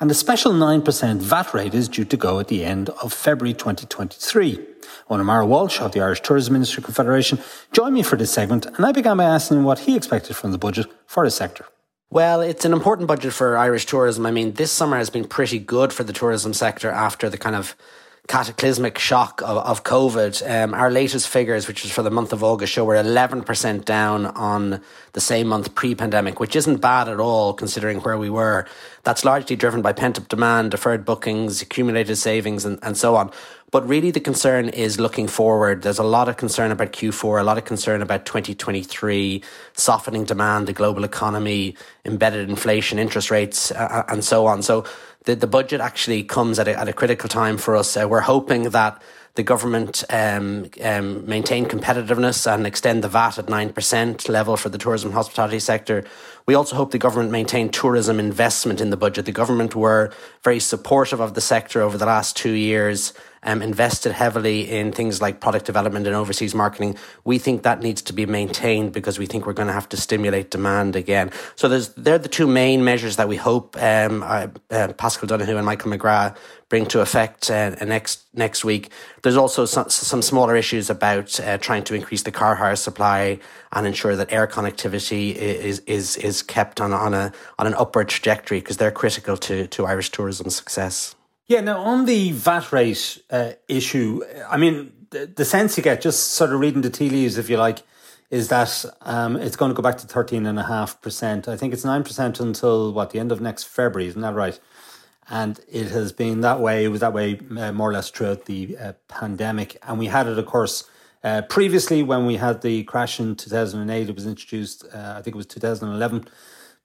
Speaker 3: And the special 9% VAT rate is due to go at the end of February 2023. Eoghan Ó Walsh of the Irish Tourism Industry Confederation joined me for this segment, and I began by asking him what he expected from the budget for his sector.
Speaker 6: Well, it's an important budget for Irish tourism. I mean, this summer has been pretty good for the tourism sector after the kind of cataclysmic shock of, of COVID. Um, our latest figures, which was for the month of August, show we're 11% down on the same month pre pandemic, which isn't bad at all considering where we were. That's largely driven by pent up demand, deferred bookings, accumulated savings, and, and so on. But really, the concern is looking forward. There's a lot of concern about Q4, a lot of concern about 2023, softening demand, the global economy, embedded inflation, interest rates, uh, and so on. So, the, the budget actually comes at a, at a critical time for us. Uh, we're hoping that the government um, um, maintain competitiveness and extend the VAT at 9% level for the tourism and hospitality sector. We also hope the government maintain tourism investment in the budget. The government were very supportive of the sector over the last two years um, invested heavily in things like product development and overseas marketing. We think that needs to be maintained because we think we're going to have to stimulate demand again. So there's they're the two main measures that we hope um, uh, Paschal Donohoe and Michael McGrath bring to effect uh, next next week. There's also some, some smaller issues about uh, trying to increase the car hire supply and ensure that air connectivity is is is kept on on a on an upward trajectory because they're critical to to Irish tourism success.
Speaker 3: Yeah, now on the VAT rate uh, issue, I mean, the, the, sense you get, just sort of reading the tea leaves, if you like, is that um, it's going to go back to 13.5%. I think it's 9% until, what, the end of next February, isn't that right? And it has been that way, it was that way uh, more or less throughout the uh, pandemic. And we had it, of course, uh, previously when we had the crash in 2008, it was introduced, uh, I think it was 2011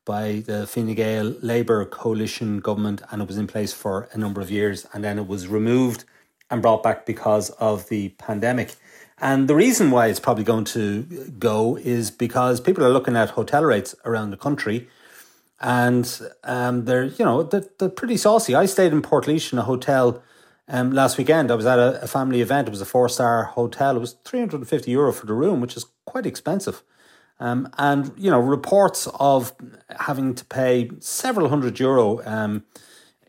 Speaker 3: by the Fine Gael Labour coalition government, and it was in place for a number of years, and then it was removed and brought back because of the pandemic. And the reason why it's probably going to go is because people are looking at hotel rates around the country, and um, they're you know they're, they're pretty saucy. I stayed in Portlaoise in a hotel um, last weekend. I was at a, a family event. It was a four star hotel. It was three hundred and fifty euro for the room, which is quite expensive. Um, and you know reports of having to pay several hundred euro um,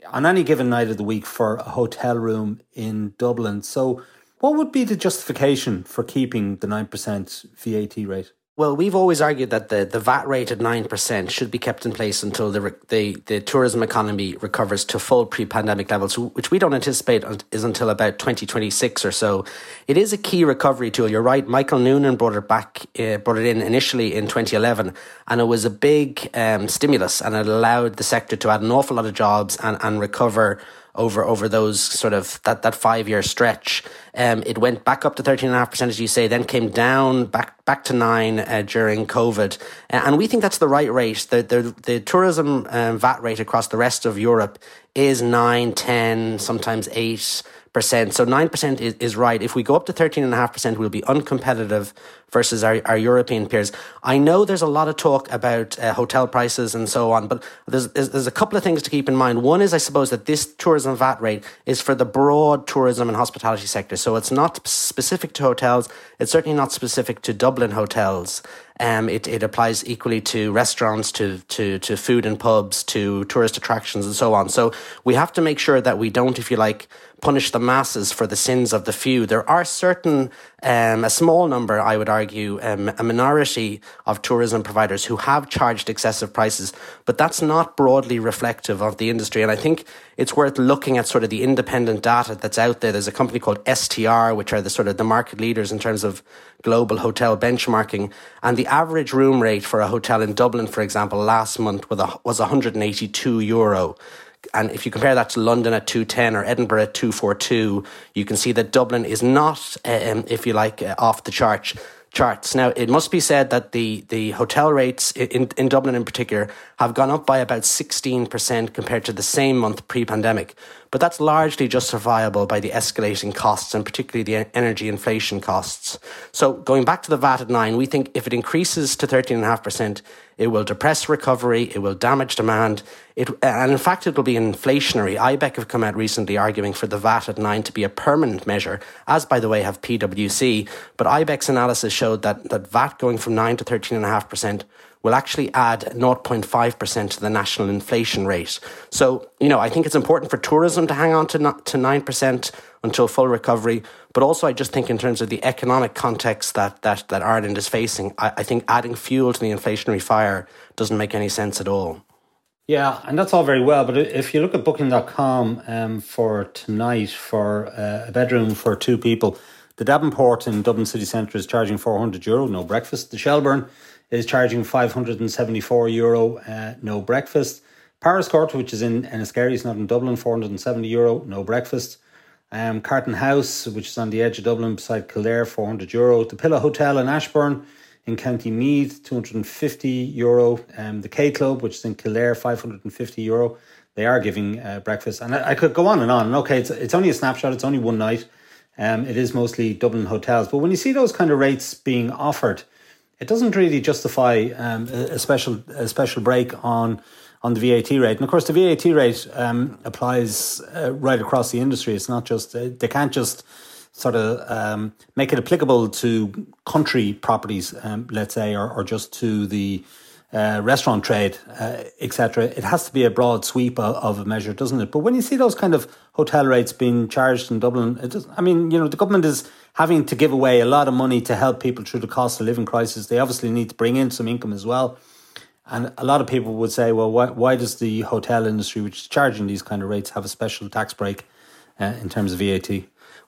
Speaker 3: on any given night of the week for a hotel room in Dublin. So What would be the justification for keeping the 9% VAT rate?
Speaker 6: Well, we've always argued that the, the VAT rate at 9% should be kept in place until the, the, the tourism economy recovers to full pre pandemic levels, which we don't anticipate is until about 2026 or so. It is a key recovery tool. You're right. Michael Noonan brought it back, uh, brought it in initially in 2011, and it was a big um, stimulus and it allowed the sector to add an awful lot of jobs and, and recover over over those sort of that, that five year stretch. Um, it went back up to thirteen and a half percent, as you say, then came down back back to nine uh, during COVID, uh, and we think that's the right rate. The the, the tourism um, VAT rate across the rest of Europe is nine, ten, sometimes eight percent. So nine percent is, is right. If we go up to thirteen and a half percent, we'll be uncompetitive versus our, our European peers. I know there's a lot of talk about uh, hotel prices and so on, but there's, there's, there's a couple of things to keep in mind. One is, I suppose, that this tourism VAT rate is for the broad tourism and hospitality sector. So it's not specific to hotels. It's certainly not specific to Dublin hotels. Um, it, it applies equally to restaurants, to, to, to food and pubs, to tourist attractions, and so on. So we have to make sure that we don't, if you like, punish the masses for the sins of the few. There are certain, um, a small number, I would argue, um, a minority of tourism providers who have charged excessive prices, but that's not broadly reflective of the industry. And I think it's worth looking at sort of the independent data that's out there. There's a company called STR, which are the sort of the market leaders in terms of global hotel benchmarking. And the average room rate for a hotel in Dublin, for example, last month was, a, was 182 euro. And if you compare that to London at 210 or Edinburgh at 242, you can see that Dublin is not, um, if you like, uh, off the chart charts. Now, it must be said that the, the hotel rates in, in Dublin in particular have gone up by about 16% compared to the same month pre pandemic. But that's largely justifiable by the escalating costs and particularly the energy inflation costs. So going back to the VAT at nine, we think if it increases to 13.5%, it will depress recovery, it will damage demand, it, and in fact, it will be inflationary. IBEC have come out recently arguing for the VAT at nine to be a permanent measure, as by the way have PwC. But IBEC's analysis showed that, that VAT going from nine to 13.5% will actually add 0.5% to the national inflation rate. So, you know, I think it's important for tourism to hang on to, to 9% until full recovery. But also, I just think in terms of the economic context that, that, that Ireland is facing, I, I think adding fuel to the inflationary fire doesn't make any sense at all.
Speaker 3: Yeah, and that's all very well. But if you look at booking.com um, for tonight for uh, a bedroom for two people, the Davenport in Dublin city centre is charging 400 euro, no breakfast. The Shelbourne is charging 574 euro, uh, no breakfast. Powerscourt, which is in Enniskerry, is not in Dublin, 470 euro, no breakfast. Um, Carton House, which is on the edge of Dublin beside Kildare, 400 euro. The Pillo Hotel in Ashbourne in County Meath, 250 euro. Um, the K Club, which is in Kildare, 550 euro. They are giving uh, breakfast. And I, I, could go on and on. And okay, it's, it's only a snapshot, it's only one night. Um, it is mostly Dublin hotels. But when you see those kind of rates being offered, it doesn't really justify um, a, special a special break on on the VAT rate. And of course, the VAT rate um, applies uh, right across the industry. It's not just uh, they can't just sort of um, make it applicable to country properties, um, let's say, or, or just to the uh, restaurant trade, uh, etc. It has to be a broad sweep of, of, a measure, doesn't it? But when you see those kind of hotel rates being charged in Dublin, it I mean, you know, the government is having to give away a lot of money to help people through the cost of living crisis. They obviously need to bring in some income as well. And a lot of people would say, well, why, why does the hotel industry, which is charging these kind of rates, have a special tax break uh, in terms of VAT?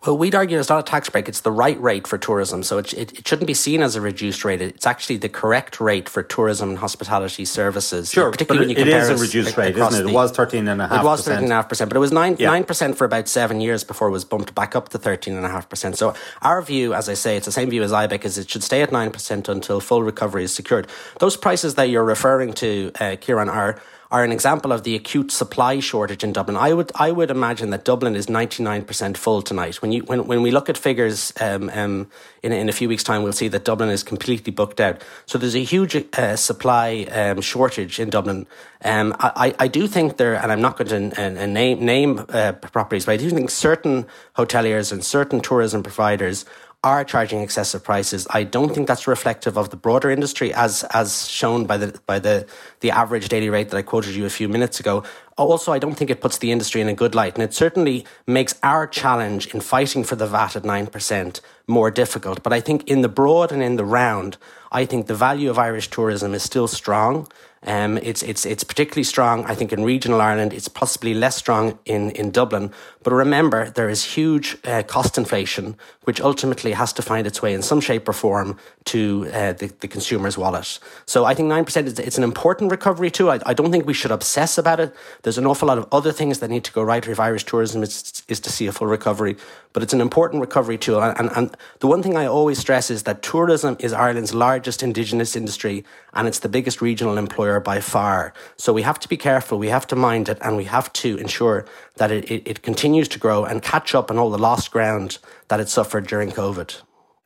Speaker 6: Well, we'd argue it's not a tax break, it's the right rate for tourism. So it, it, it, shouldn't be seen as a reduced rate. It's actually the correct rate for tourism and hospitality services.
Speaker 3: Sure, particularly but it, it is a reduced rate, isn't it? The, it was 13.5%.
Speaker 6: It was 13.5%, but it was 9, yeah. 9% for about seven years before it was bumped back up to 13.5%. So our view, as I say, it's the same view as IBEC, is it should stay at 9% until full recovery is secured. Those prices that you're referring to, uh, Ciarán, are are an example of the acute supply shortage in Dublin. I would I would imagine that Dublin is ninety nine percent full tonight. When you when, when we look at figures um, um, in in a few weeks' time, we'll see that Dublin is completely booked out. So there's a huge uh, supply um, shortage in Dublin. Um, I I do think there, and I'm not going to name name uh, properties, but I do think certain hoteliers and certain tourism providers are charging excessive prices. I don't think that's reflective of the broader industry as as shown by the by the the average daily rate that I quoted you a few minutes ago. also, I don't think it puts the industry in a good light. And it certainly makes our challenge in fighting for the VAT at 9% more difficult. But I think in the broad and in the round, I think the value of Irish tourism is still strong. Um, it's it's it's particularly strong, I think, in regional Ireland. It's possibly less strong in in Dublin. But remember, there is huge uh, cost inflation, which ultimately has to find its way in some shape or form to uh, the, the consumer's wallet. So I think nine percent is it's an important recovery too. I, I don't think we should obsess about it. There's an awful lot of other things that need to go right if Irish tourism is is to see a full recovery. But it's an important recovery tool. And, and, and the one thing I always stress is that tourism is Ireland's largest indigenous industry, and it's the biggest regional employer by far. So we have to be careful, we have to mind it, and we have to ensure that it, it, it continues to grow and catch up on all the lost ground that it suffered during COVID.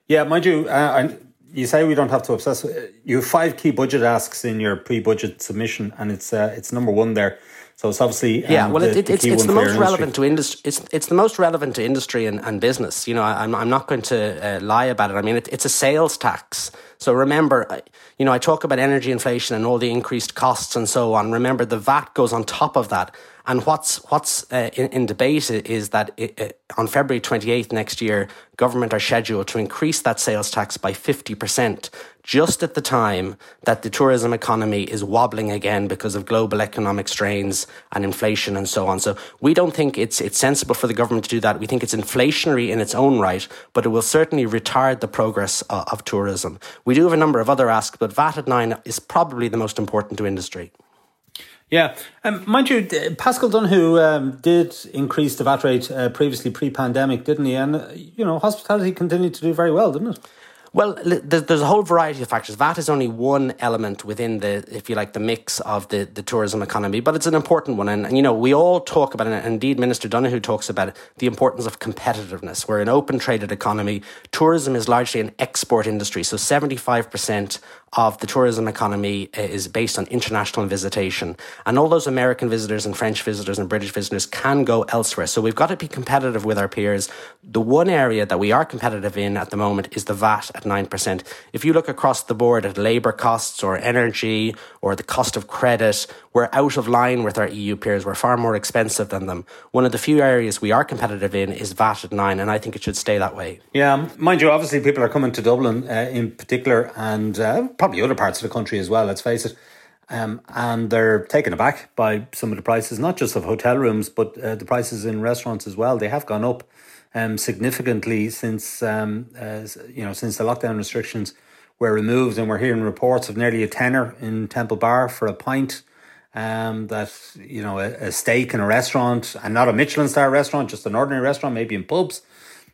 Speaker 3: Yeah, mind you, uh, you say we don't have to obsess. You have five key budget asks in your pre-budget submission, and it's uh, it's number one there. So it's obviously
Speaker 6: um, yeah. Well, the, it, it's, it's the most relevant to industry. It's it's the most relevant to industry and, and business. You know, I, am I'm not going to uh, lie about it. I mean, it, it's a sales tax. So remember, you know, I talk about energy inflation and all the increased costs and so on. Remember, the VAT goes on top of that. And what's what's uh, in, in, debate is that it, uh, on February 28th next year, government are scheduled to increase that sales tax by 50%, just at the time that the tourism economy is wobbling again because of global economic strains and inflation and so on. So we don't think it's it's sensible for the government to do that. We think it's inflationary in its own right, but it will certainly retard the progress of, of tourism. We do have a number of other asks, but VAT at nine is probably the most important to industry.
Speaker 3: Yeah, um, mind you, Paschal Donohoe um, did increase the VAT rate uh, previously pre-pandemic, didn't he? And uh, you know, hospitality continued to do very well, didn't it?
Speaker 6: Well, there's a whole variety of factors. VAT is only one element within the, if you like, the mix of the, the tourism economy, but it's an important one. And, and, you know, we all talk about and indeed Minister Donohoe talks about it, the importance of competitiveness. We're an open traded economy. Tourism is largely an export industry. So 75% of the tourism economy is based on international visitation. And all those American visitors and French visitors and British visitors can go elsewhere. So we've got to be competitive with our peers. The one area that we are competitive in at the moment is the VAT at 9%. If you look across the board at labour costs or energy or the cost of credit, we're out of line with our EU peers. We're far more expensive than them. One of the few areas we are competitive in is VAT at 9 and I think it should stay that way.
Speaker 3: Yeah, mind you, obviously people are coming to Dublin uh, in particular and uh, probably other parts of the country as well, let's face it. Um, and they're taken aback by some of the prices, not just of hotel rooms, but uh, the prices in restaurants as well. They have gone up um, significantly since um, uh, you know since the lockdown restrictions were removed, and we're hearing reports of nearly a tenner in Temple Bar for a pint. Um, that you know a, a steak in a restaurant and not a Michelin star restaurant, just an ordinary restaurant, maybe in pubs,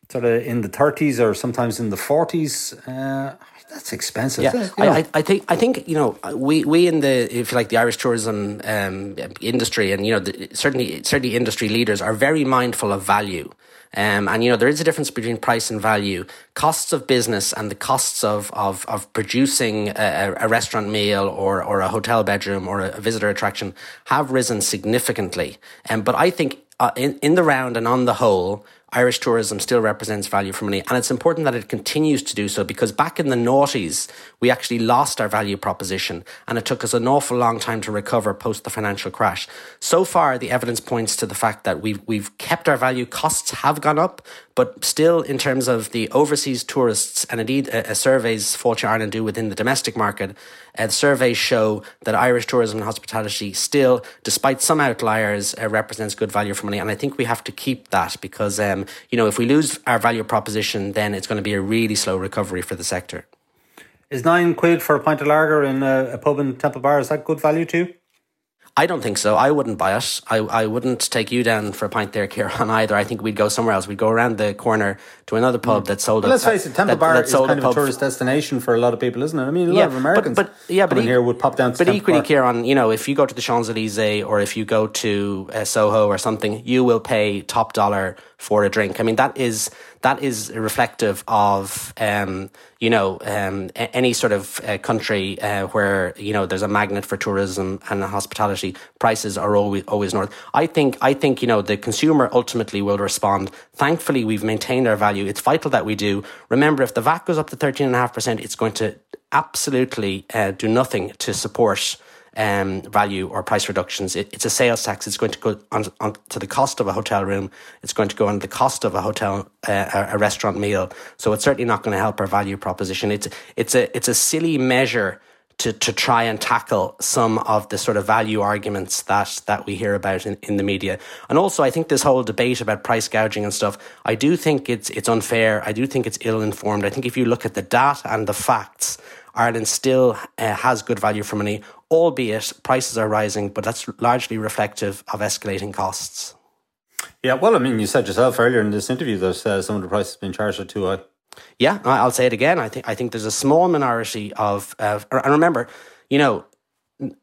Speaker 3: sort of in the thirties or sometimes in the forties. Uh, that's expensive.
Speaker 6: Yeah, you know. I, I, think I think you know we we in the if you like the Irish tourism um, industry and you know the, certainly certainly industry leaders are very mindful of value. Um, and you know there is a difference between price and value. Costs of business and the costs of of, of producing a, a restaurant meal or or a hotel bedroom or a visitor attraction have risen significantly. Um, but I think uh, in in the round and on the whole, Irish tourism still represents value for money. And it's important that it continues to do so because back in the noughties, we actually lost our value proposition and it took us an awful long time to recover post the financial crash. So far, the evidence points to the fact that we've, we've kept our value. Costs have gone up, but still in terms of the overseas tourists and indeed a surveys Fáilte Ireland do within the domestic market, uh, surveys show that Irish tourism and hospitality still, despite some outliers, uh, represents good value for money. And I think we have to keep that because, um, you know, if we lose our value proposition, then it's going to be a really slow recovery for the sector.
Speaker 3: Is nine quid for a pint of lager in a, a pub in Temple Bar, is that good value too?
Speaker 6: I don't think so. I wouldn't buy it. I, I wouldn't take you down for a pint there, Ciarán, either. I think we'd go somewhere else. We'd go around the corner to another pub mm. that sold
Speaker 3: well, Let's face it, Temple that, Bar that is kind of a tourist destination for a lot of people, isn't it? I mean, a lot of Americans but, but, yeah, but e- here would pop down to
Speaker 6: But
Speaker 3: Temple
Speaker 6: equally,
Speaker 3: Bar.
Speaker 6: Ciarán, you know, if you go to the Champs-Elysees or if you go to uh, Soho or something, you will pay top dollar for a drink. I mean, that is that is reflective of um, you know um, any sort of uh, country uh, where you know there's a magnet for tourism and hospitality. Prices are always always north. I think I think you know the consumer ultimately will respond. Thankfully, we've maintained our value. It's vital that we do. Remember, if the VAT goes up to thirteen and a half percent, it's going to absolutely uh, do nothing to support um, value or price reductions. It, it's a sales tax. It's going to go on, on, to the cost of a hotel room. It's going to go on the cost of a hotel, uh, a restaurant meal. So it's certainly not going to help our value proposition. It's it's a it's a silly measure to, to try and tackle some of the sort of value arguments that that we hear about in, in the media. And also I think this whole debate about price gouging and stuff, I do think it's it's unfair. I do think it's ill informed. I think if you look at the data and the facts, Ireland still uh, has good value for money, albeit prices are rising, but that's largely reflective of escalating costs.
Speaker 3: Yeah, well, I mean, you said yourself earlier in this interview that uh, some of the prices have been charged are too high.
Speaker 6: Yeah, I'll say it again. I think I think there's a small minority of, uh, and remember, you know,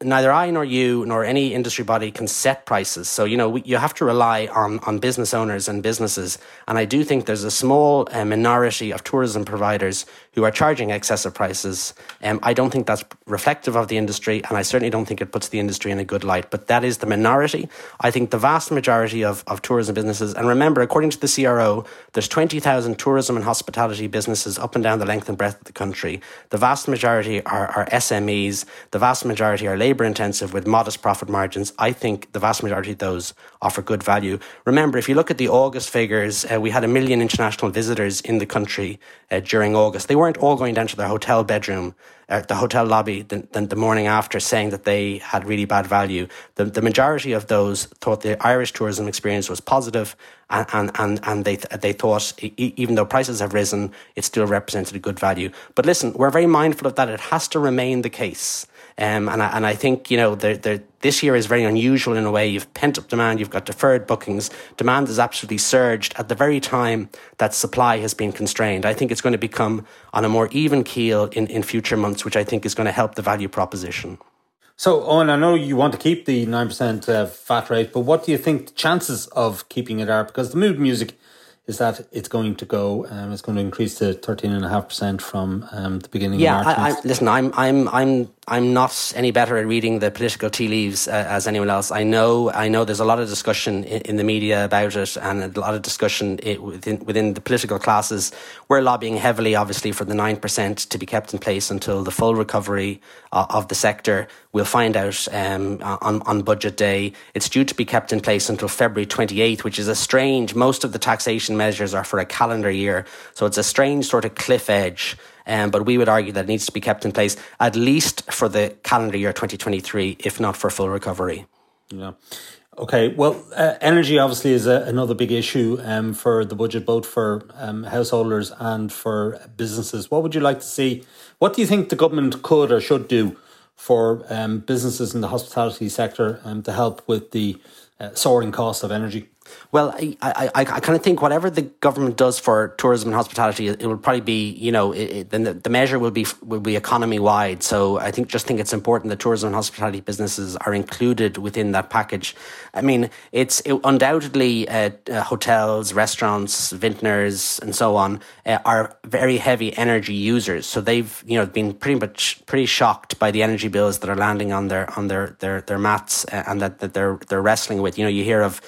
Speaker 6: neither I nor you nor any industry body can set prices. So you know we, you have to rely on on business owners and businesses. And I do think there's a small uh, minority of tourism providers who are charging excessive prices. Um, I don't think that's reflective of the industry, and I certainly don't think it puts the industry in a good light. But that is the minority. I think the vast majority of, of tourism businesses, and remember, according to the CRO, there's 20,000 tourism and hospitality businesses up and down the length and breadth of the country. The vast majority are, are SMEs. The vast majority are labour intensive with modest profit margins. I think the vast majority of those offer good value. Remember, if you look at the August figures, uh, we had a million international visitors in the country uh, during August. They weren't all going down to their hotel bedroom, uh, the hotel lobby, the, the, the, morning after, saying that they had really bad value. The, the majority of those thought the Irish tourism experience was positive, and and and, and they they thought even though prices have risen, it still represented a good value. But listen, we're very mindful of that. It has to remain the case. Um, and, I, and I think, you know, they're, they're, this year is very unusual in a way. You've pent up demand, you've got deferred bookings. Demand has absolutely surged at the very time that supply has been constrained. I think it's going to become on a more even keel in, in future months, which I think is going to help the value proposition.
Speaker 3: So, Eoghan, I know you want to keep the 9% uh, VAT rate, but what do you think the chances of keeping it are? Because the mood music is that it's going to go, um, it's going to increase to 13.5% from um, the beginning
Speaker 6: yeah,
Speaker 3: of March.
Speaker 6: I, listen, I'm, I'm, I'm I'm not any better at reading the political tea leaves uh, as anyone else. I know, I know. There's a lot of discussion in, in the media about it, and a lot of discussion within within the political classes. We're lobbying heavily, obviously, for the nine percent to be kept in place until the full recovery uh, of the sector. We'll find out um, on on budget day. It's due to be kept in place until February 28th, which is a strange. Most of the taxation measures are for a calendar year, so it's a strange sort of cliff edge. Um, but we would argue that it needs to be kept in place at least for the calendar year 2023, if not for full recovery.
Speaker 3: Yeah. Okay, well, uh, energy obviously is a, another big issue um, for the budget, both for um, householders and for businesses. What would you like to see? What do you think the government could or should do for um, businesses in the hospitality sector um, to help with the uh, soaring cost of energy?
Speaker 6: Well, I, I, I kind of think whatever the government does for tourism and hospitality, it, will probably be, you know, then the, the measure will be will be economy wide. So I think just think it's important that tourism and hospitality businesses are included within that package. I mean, it's it, undoubtedly uh, uh, hotels, restaurants, vintners, and so on uh, are very heavy energy users. So they've you know been pretty much pretty shocked by the energy bills that are landing on their on their their their mats uh, and that, that they're they're wrestling with. You know, you hear of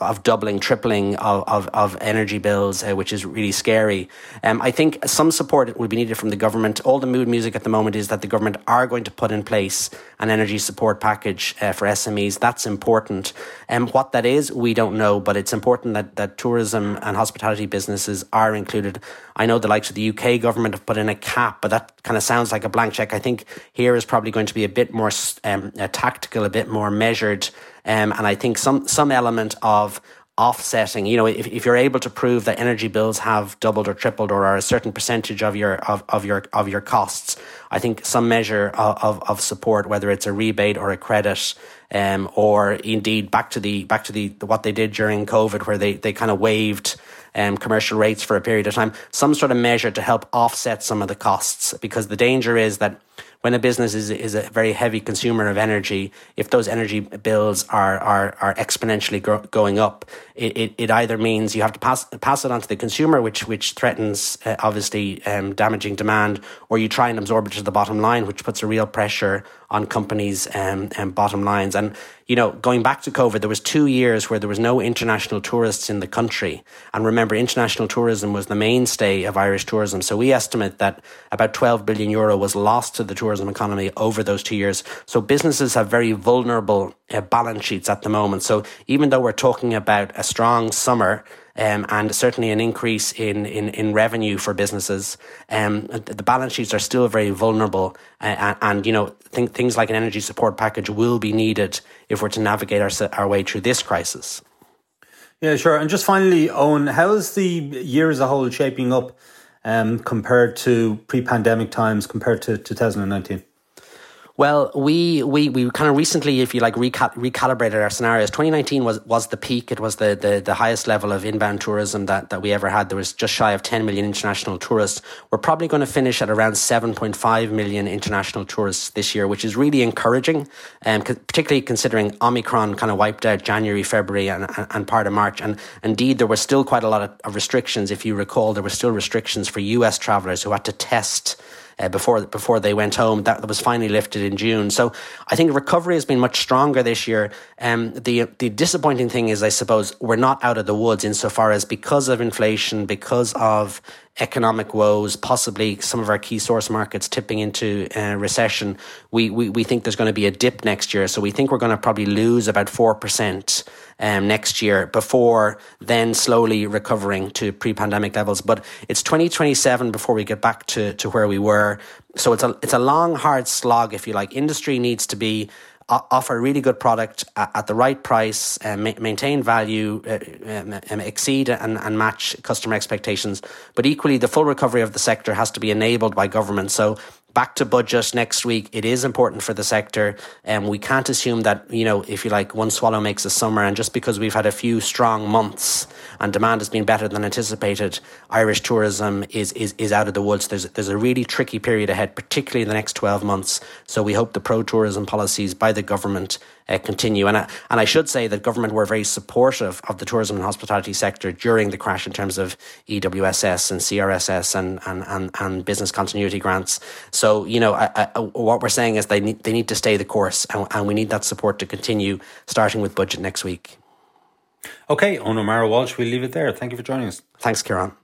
Speaker 6: of doubling, tripling of, of, of energy bills, uh, which is really scary. Um, I think some support will be needed from the government. All the mood music at the moment is that the government are going to put in place an energy support package uh, for SMEs. That's important. And um, what that is, we don't know, but it's important that, that tourism and hospitality businesses are included. I know the likes of the UK government have put in a cap, but that kind of sounds like a blank check. I think here is probably going to be a bit more um, tactical, a bit more measured. Um, and I think some some element of offsetting you know if, if you're able to prove that energy bills have doubled or tripled or are a certain percentage of your of, of your of your costs i think some measure of, of, of support whether it's a rebate or a credit um, or indeed back to the back to the what they did during covid where they they kind of waived um, commercial rates for a period of time some sort of measure to help offset some of the costs. Because the danger is that when a business is, is a very heavy consumer of energy, if those energy bills are, are, are exponentially gro- going up, it, it, it, either means you have to pass, pass it on to the consumer, which, which threatens uh, obviously um, damaging demand, or you try and absorb it to the bottom line, which puts a real pressure on companies' um, um, bottom lines. And, you know, going back to COVID, there was two years where there was no international tourists in the country. And remember, international tourism was the mainstay of Irish tourism. So we estimate that about 12 billion euro was lost to the tourism economy over those two years. So businesses have very vulnerable uh, balance sheets at the moment. So even though we're talking about a strong summer, um, and certainly an increase in, in, in revenue for businesses. Um, the balance sheets are still very vulnerable, uh, and, and, you know th- things like an energy support package will be needed if we're to navigate our, our way through this crisis.
Speaker 3: Yeah, sure. And just finally, Eoghan, how is the year as a whole shaping up um, compared to pre-pandemic times, compared to 2019?
Speaker 6: Well, we we we kind of recently, if you like, recal- recalibrated our scenarios. 2019 was was the peak. It was the, the the highest level of inbound tourism that that we ever had. There was just shy of 10 million international tourists. We're probably going to finish at around 7.5 million international tourists this year, which is really encouraging, um, particularly considering Omicron kind of wiped out January, February, and, and part of March. And indeed, there were still quite a lot of, of restrictions. If you recall, there were still restrictions for US travelers who had to test uh, before before they went home. That was finally lifted in June. So I think recovery has been much stronger this year. Um, the the disappointing thing is, I suppose, we're not out of the woods insofar as because of inflation, because of economic woes, possibly some of our key source markets tipping into uh, recession, we, we, we think there's going to be a dip next year. So we think we're going to probably lose about 4% um, next year before then slowly recovering to pre pandemic levels. But it's 2027 before we get back to, to where we were. So it's a, it's a long, hard slog, if you like. Industry needs to be offer a really good product at, the right price, uh, maintain value, uh, um, exceed and, and match customer expectations. But equally, the full recovery of the sector has to be enabled by government. So back to budget next week. It is important for the sector, and um, we can't assume that you know if you like one swallow makes a summer. And just because we've had a few strong months and demand has been better than anticipated, Irish tourism is is is out of the woods. There's there's a really tricky period ahead, particularly in the next twelve months. So we hope the pro tourism policies by the government uh, continue. And I, and I should say that government were very supportive of the tourism and hospitality sector during the crash in terms of EWSS and CRSS and, and, and, and business continuity grants. So, you know, I, I, what we're saying is they need, they need to stay the course and, and we need that support to continue starting with budget next week.
Speaker 3: Okay, Eoghan O'Mara Walsh, we'll leave it there. Thank you for joining us.
Speaker 6: Thanks, Ciarán.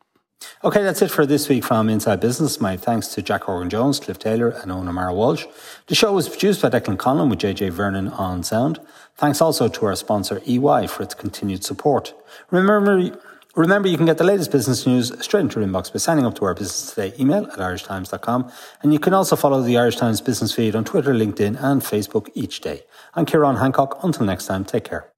Speaker 3: Okay, that's it for this week from Inside Business. My thanks to Jack Horgan Jones, Cliff Taylor, and Eoghan O'Mara Walsh. The show was produced by Declan Conlon with JJ Vernon on sound. Thanks also to our sponsor EY for its continued support. Remember, remember you can get the latest business news straight into your inbox by signing up to our Business Today email at irishtimes.com. And you can also follow the Irish Times business feed on Twitter, LinkedIn, and Facebook each day. I'm Ciarán Hancock. Until next time, take care.